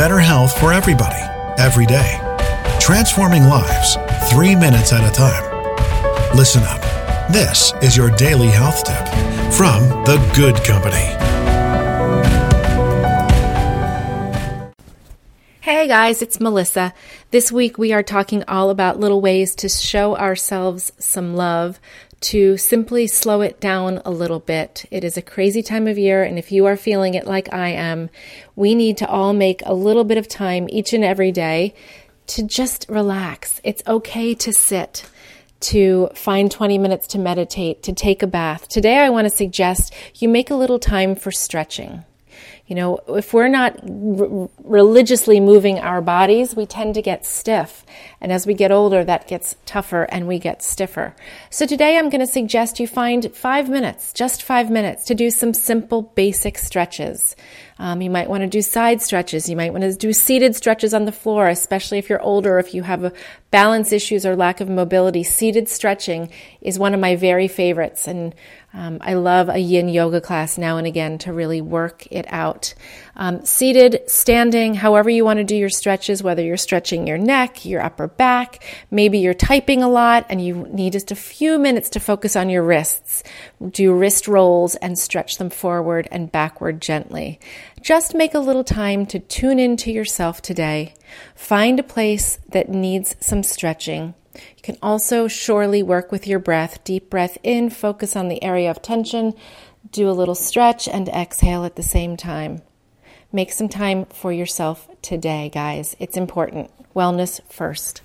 better health for everybody, every day. Transforming lives, three minutes at a time. Listen up. This is your daily health tip from The Good Company. Hey guys, it's Melissa. This week we are talking all about little ways to show ourselves some love, to simply slow it down a little bit. It is a crazy time of year, and if you are feeling it like I am, we need to all make a little bit of time each and every day to just relax. It's okay to sit to find 20 minutes to meditate, to take a bath. Today, I want to suggest you make a little time for stretching. You know, if we're not r- religiously moving our bodies, we tend to get stiff. And as we get older, that gets tougher and we get stiffer. So today I'm going to suggest you find five minutes, just five minutes, to do some simple basic stretches. Um, you might want to do side stretches. You might want to do seated stretches on the floor, especially if you're older, if you have balance issues or lack of mobility. Seated stretching is one of my very favorites. And um, I love a yin yoga class now and again to really work it out. Um, seated, standing, however you want to do your stretches, whether you're stretching your neck, your upper back, maybe you're typing a lot and you need just a few minutes to focus on your wrists. Do wrist rolls and stretch them forward and backward gently. Just make a little time to tune into yourself today. Find a place that needs some stretching you can also surely work with your breath. Deep breath in, focus on the area of tension, do a little stretch, and exhale at the same time. Make some time for yourself today, guys. It's important. Wellness first.